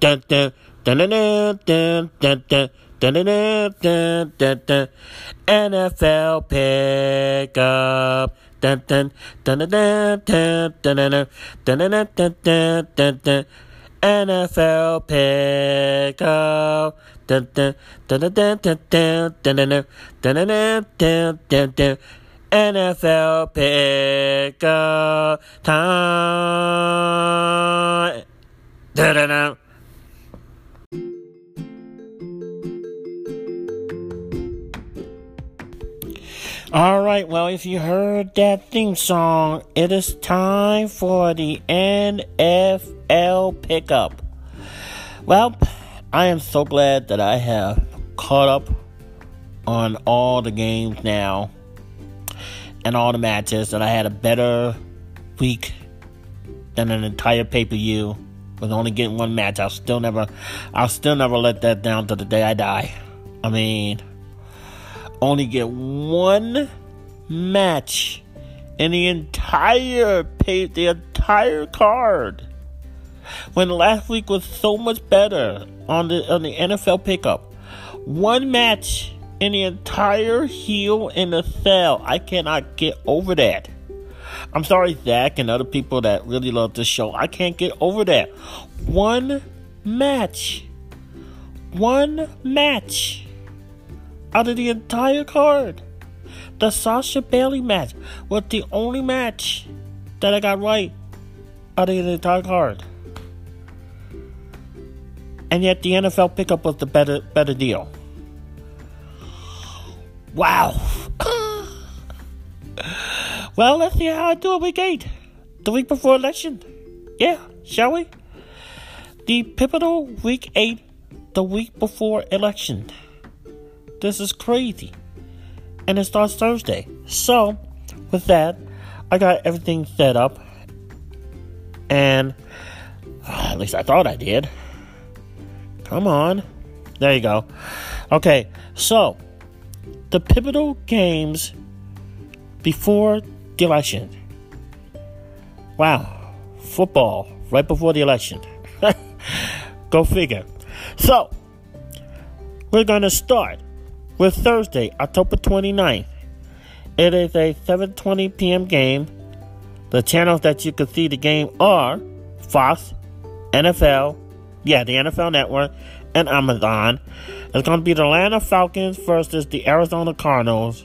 dun dun dun dun dun dun dun. Dun, dun. NFL pickup. Dun, dun, dun, dun, dun, dun, dun, dun, dun, dun. NFL pickup. Dun, dun, dun, dun, dun, dun, dun, dun, dun. NFL pickup time. Dun, dun. All right, well, if you heard that theme song, it is time for the NFL pickup. Well, I am so glad that I have caught up on all the games now and all the matches, that I had a better week than an entire pay per view with only getting one match. I'll still never, I'll still never let that down to the day I die. I mean, only get one match in the entire pay the entire card. When last week was so much better on the on the NFL pickup. One match in the entire Hell in the cell. I cannot get over that. I'm sorry, Zach, and other people that really love this show. I can't get over that. One match. One match out of the entire card. The Sasha Bayley match was the only match that I got right out of the entire card. And yet the NFL pickup was the better better deal. Wow. well, let's see how I do it week eight. The week before election. Yeah, shall we? The pivotal week eight, the week before election. This is crazy. And it starts Thursday. So, with that, I got everything set up. And uh, at least I thought I did. Come on. There you go. Okay, so the pivotal games before the election. Wow. Football right before the election. go figure. So, we're going to start with Thursday, October 29th. It is a 7:20 p.m. game. The channels that you can see the game are Fox, NFL, yeah, the NFL Network, and Amazon. It's going to be the Atlanta Falcons versus the Arizona Cardinals.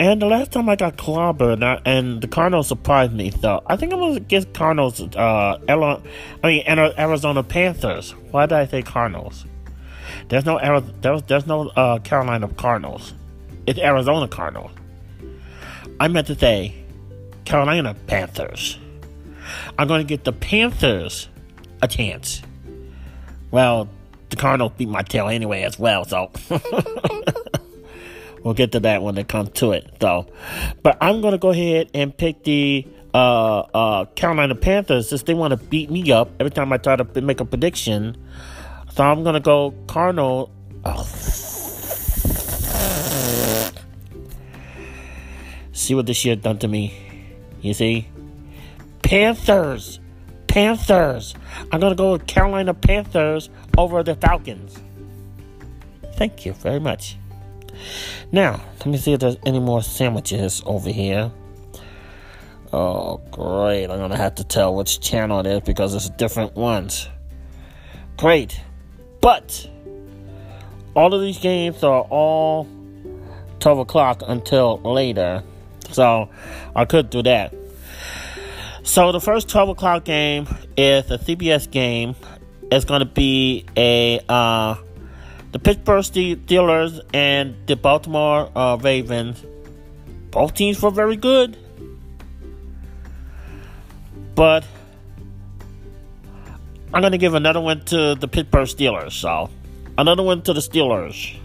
And the last time I got clobbered, and the Cardinals surprised me, so I think I'm going to get Cardinals, uh, I mean, and Arizona Panthers. Why did I say Cardinals? There's no there's, there's no uh, Carolina Cardinals. It's Arizona Cardinals. I meant to say Carolina Panthers. I'm going to get the Panthers a chance. Well, the Cardinals beat my tail anyway as well, so we'll get to that when it comes to it. So, but I'm going to go ahead and pick the uh, uh, Carolina Panthers since they want to beat me up every time I try to make a prediction. So I'm gonna go Cardinal. Oh. See what this year done to me. You see? Panthers. Panthers. I'm gonna go with Carolina Panthers over the Falcons. Thank you very much. Now, let me see if there's any more sandwiches over here. Oh, great. I'm going to have to tell which channel it is because it's different ones. Great. But all of these games are all 12 o'clock until later. So I could do that. So the first 12 o'clock game is a CBS game. It's going to be a uh, the Pittsburgh Steelers and the Baltimore uh, Ravens. Both teams were very good. But I'm going to give another one to the Pittsburgh Steelers. So, another one to the Steelers.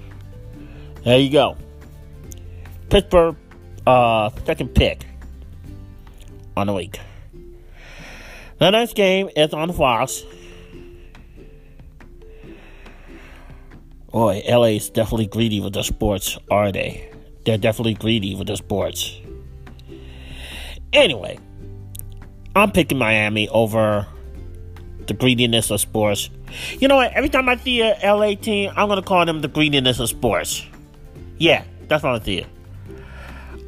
There you go. Pittsburgh, uh, second pick on the week. The next game is on Fox. Boy, LA is definitely greedy with the sports, are they? They're definitely greedy with the sports. Anyway, I'm picking Miami over the greediness of sports. You know what? Every time I see a LA team, I'm gonna call them the greediness of sports. Yeah, that's what I see.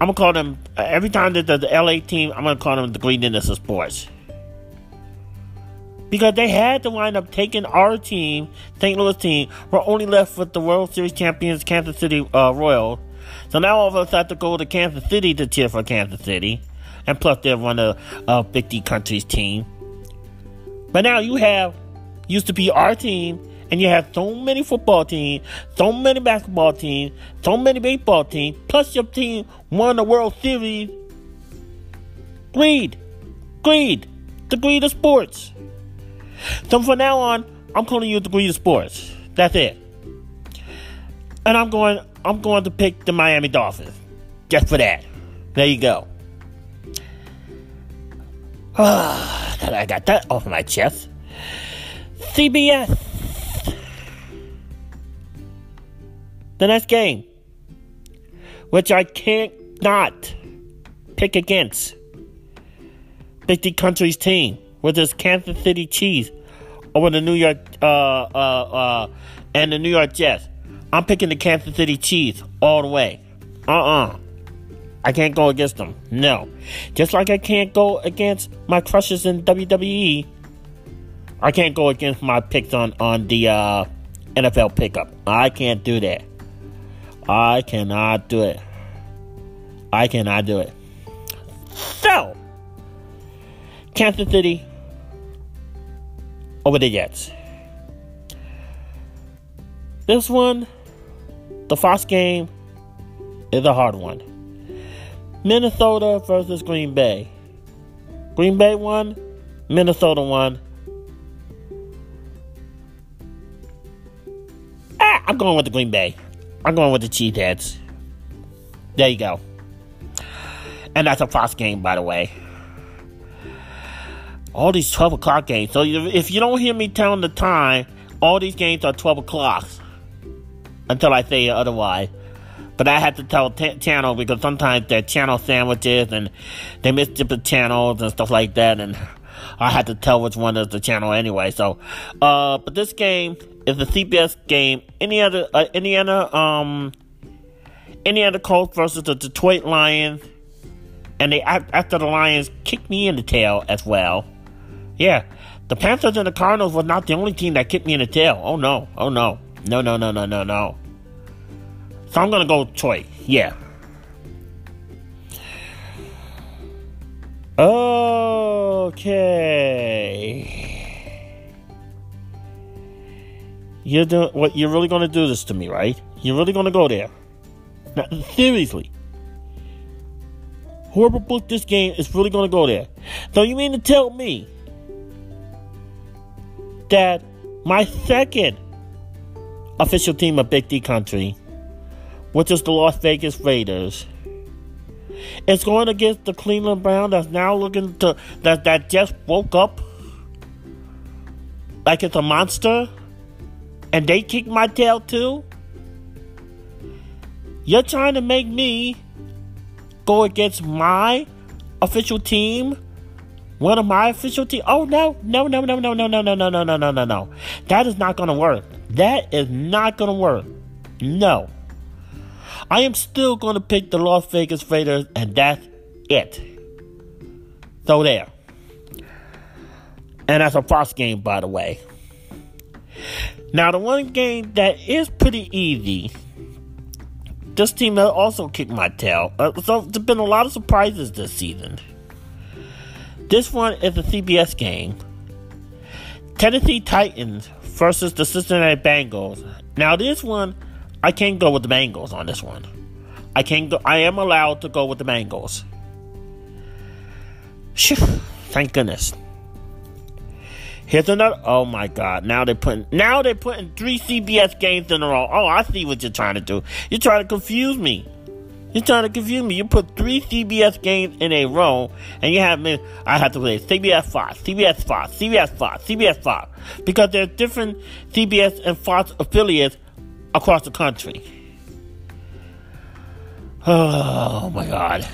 I'm gonna call them uh, every time that the, the LA team. I'm gonna call them the greediness of sports because they had to wind up taking our team, St. Louis team. We're only left with the World Series champions, Kansas City uh, Royals. So now all of us have to go to Kansas City to cheer for Kansas City, and plus they're one of uh, 50 countries team. But now you have used to be our team, and you have so many football teams, so many basketball teams, so many baseball teams, plus your team won the World Series. Greed, greed, the greed of sports. So from now on, I'm calling you the greed of sports. That's it. And I'm going, I'm going to pick the Miami Dolphins, just for that. There you go. Ah. I got that off my chest. CBS. The next game, which I can't not pick against. 50 countries team with this Kansas City Chiefs over the New York uh, uh, uh, and the New York Jets. I'm picking the Kansas City Chiefs all the way. Uh-uh. I can't go against them. No. Just like I can't go against my crushes in WWE, I can't go against my picks on, on the uh, NFL pickup. I can't do that. I cannot do it. I cannot do it. So, Kansas City over the Jets. This one, the Fox game, is a hard one. Minnesota versus Green Bay. Green Bay won, Minnesota won. Ah, I'm going with the Green Bay. I'm going with the Cheeseheads. There you go. And that's a Fox game, by the way. All these 12 o'clock games. So if you don't hear me telling the time, all these games are 12 o'clock. Until I say otherwise. But I had to tell t- channel because sometimes they're channel sandwiches and they miss different channels and stuff like that. And I had to tell which one is the channel anyway. So, uh, but this game is a CBS game. Any other, uh, Indiana, um, Indiana Colts versus the Detroit Lions. And they, after the Lions kicked me in the tail as well. Yeah, the Panthers and the Cardinals were not the only team that kicked me in the tail. Oh no, oh no, no, no, no, no, no, no. So I'm gonna go Detroit. Yeah. Okay. You're doing what? You're really gonna do this to me, right? You're really gonna go there? Now, seriously. Whoever booked this game is really gonna go there. So you mean to tell me that my second official team of Big D Country which is the Las Vegas Raiders. It's going against the Cleveland Brown that's now looking to that that just woke up like it's a monster, and they kick my tail too. You're trying to make me go against my official team, one of my official team. Oh no, no, no, no, no, no, no, no, no, no, no, no, no, no. That is not gonna work. That is not gonna work. No. I am still going to pick the Las Vegas Raiders, and that's it. So there. And that's a Fox game, by the way. Now, the one game that is pretty easy. This team has also kicked my tail. Uh, so there's been a lot of surprises this season. This one is a CBS game. Tennessee Titans versus the Cincinnati Bengals. Now, this one I can't go with the Bengals on this one. I can't go. I am allowed to go with the Bengals. Thank goodness. Here's another. Oh my God! Now they're putting. Now they're putting three CBS games in a row. Oh, I see what you're trying to do. You're trying to confuse me. You're trying to confuse me. You put three CBS games in a row, and you have me. I have to play CBS Fox, CBS Fox, CBS Fox, CBS Fox, because there's different CBS and Fox affiliates across the country. Oh my god.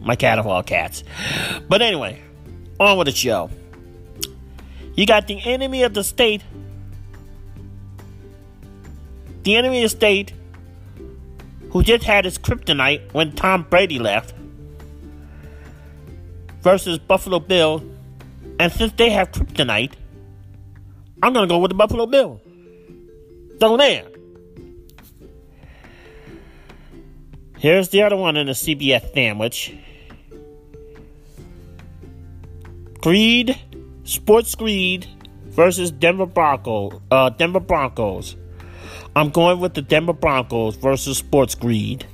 My cat of all cats. But anyway, on with the show. You got the enemy of the state. The enemy of the state who just had his kryptonite when Tom Brady left versus Buffalo Bill. And since they have kryptonite, I'm going to go with the Buffalo Bill. So there. Here's the other one in the CBS sandwich. Greed, Sports Greed versus Denver Broncos. Uh, Denver Broncos. I'm going with the Denver Broncos versus Sports Greed.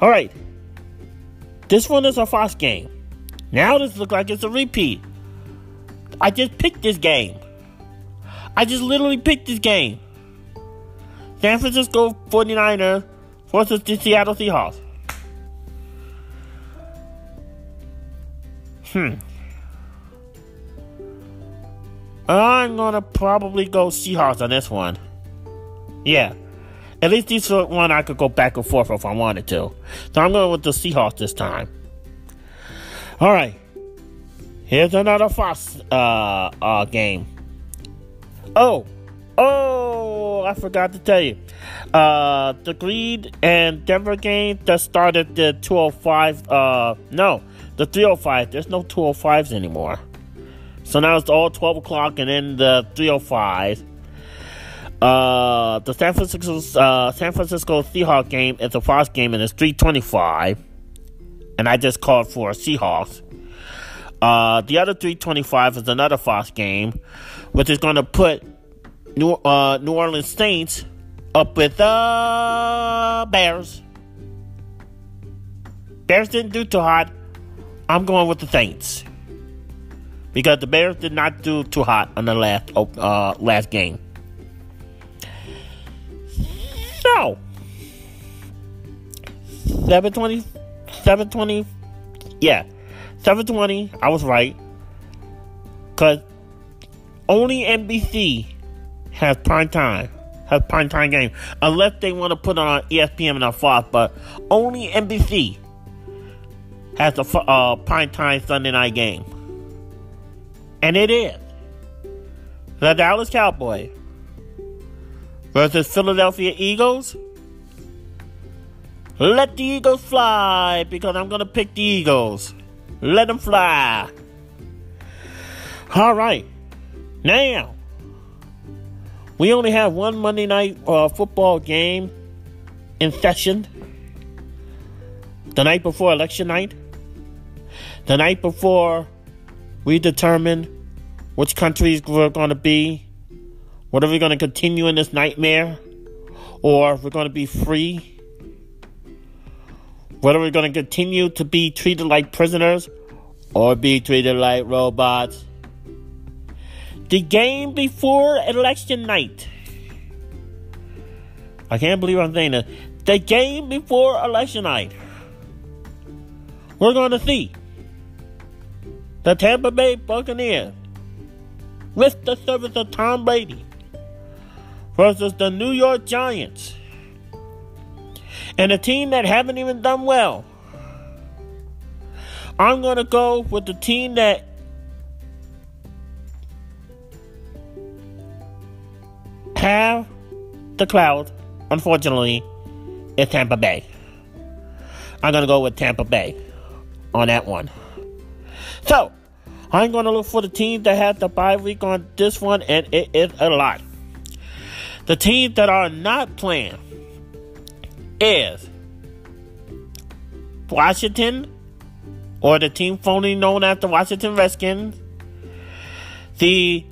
All right. This one is a Fox game. Now this looks like it's a repeat. I just picked this game. I just literally picked this game. San Francisco 49ers versus the Seattle Seahawks. Hmm. I'm gonna probably go Seahawks on this one. Yeah. At least this one I could go back and forth if I wanted to. So I'm going with the Seahawks this time. Alright. Here's another Fox uh, uh, game. Oh, oh, I forgot to tell you. Uh, the Greed and Denver game that started the 205. Uh, no, the 305. There's no 205s anymore. So now it's all 12 o'clock and then the 305. Uh, the San Francisco uh, San Francisco Seahawks game is a Fox game and it's 325. And I just called for Seahawks. Uh, the other 325 is another Fox game, which is going to put New, uh, New Orleans Saints up with the uh, Bears. Bears didn't do too hot. I'm going with the Saints because the Bears did not do too hot on the last uh, last game. So, 720, 720, yeah, 720, I was right. Because only NBC has prime time, has prime time game. Unless they want to put on ESPN and on Fox, but only NBC has a uh, prime time Sunday night game. And it is the Dallas Cowboys versus Philadelphia Eagles. Let the Eagles fly because I'm going to pick the Eagles. Let them fly. All right. Now, we only have one Monday night uh, football game in session. The night before election night. The night before we determine which countries we're going to be, whether we're going to continue in this nightmare, or if we're going to be free, whether we're going to continue to be treated like prisoners or be treated like robots. The game before election night. I can't believe I'm saying this. The game before election night. We're going to see the Tampa Bay Buccaneers with the service of Tom Brady versus the New York Giants. And a team that haven't even done well. I'm going to go with the team that have the cloud, unfortunately, is Tampa Bay. I'm going to go with Tampa Bay on that one. So, I'm going to look for the team that have the bye week on this one, and it is a lot. The teams that are not playing is Washington, or the team formerly known as the Washington Redskins, the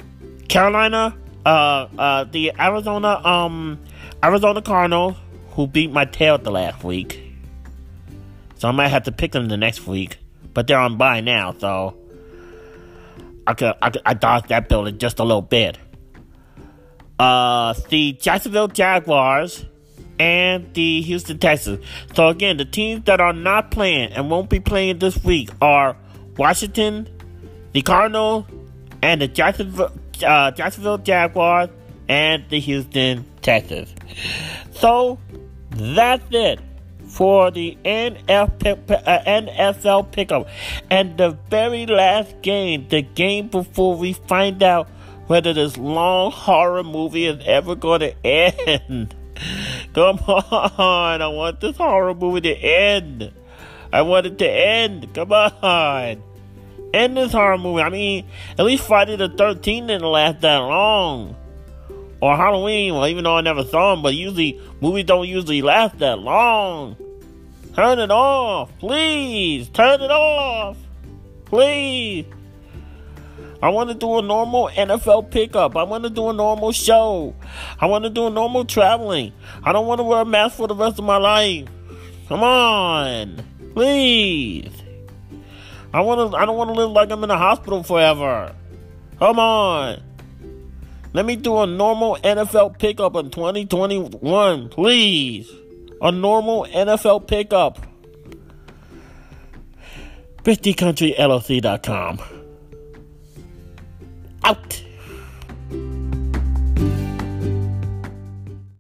Carolina, uh, uh, the Arizona, um, Arizona Cardinals, who beat my tail the last week. So I might have to pick them the next week, but they're on bye now, so I could, I, could, I dodged that building just a little bit. Uh, the Jacksonville Jaguars and the Houston Texans. So again, the teams that are not playing and won't be playing this week are Washington, the Cardinals, and the Jacksonville, uh, Jacksonville Jaguars and the Houston Texans. So that's it for the NFL uh, pickup. And the very last game, the game before we find out whether this long horror movie is ever going to end. Come on, I want this horror movie to end. I want it to end. Come on. End this horror movie. I mean, at least Friday the 13th didn't last that long. Or Halloween, well, even though I never saw them, but usually, movies don't usually last that long. Turn it off, please. Turn it off, please. I want to do a normal NFL pickup. I want to do a normal show. I want to do a normal traveling. I don't want to wear a mask for the rest of my life. Come on, please. I want to. I don't want to live like I'm in a hospital forever. Come on. Let me do a normal NFL pickup in 2021, please. A normal NFL pickup. 50countryllc.com. Out.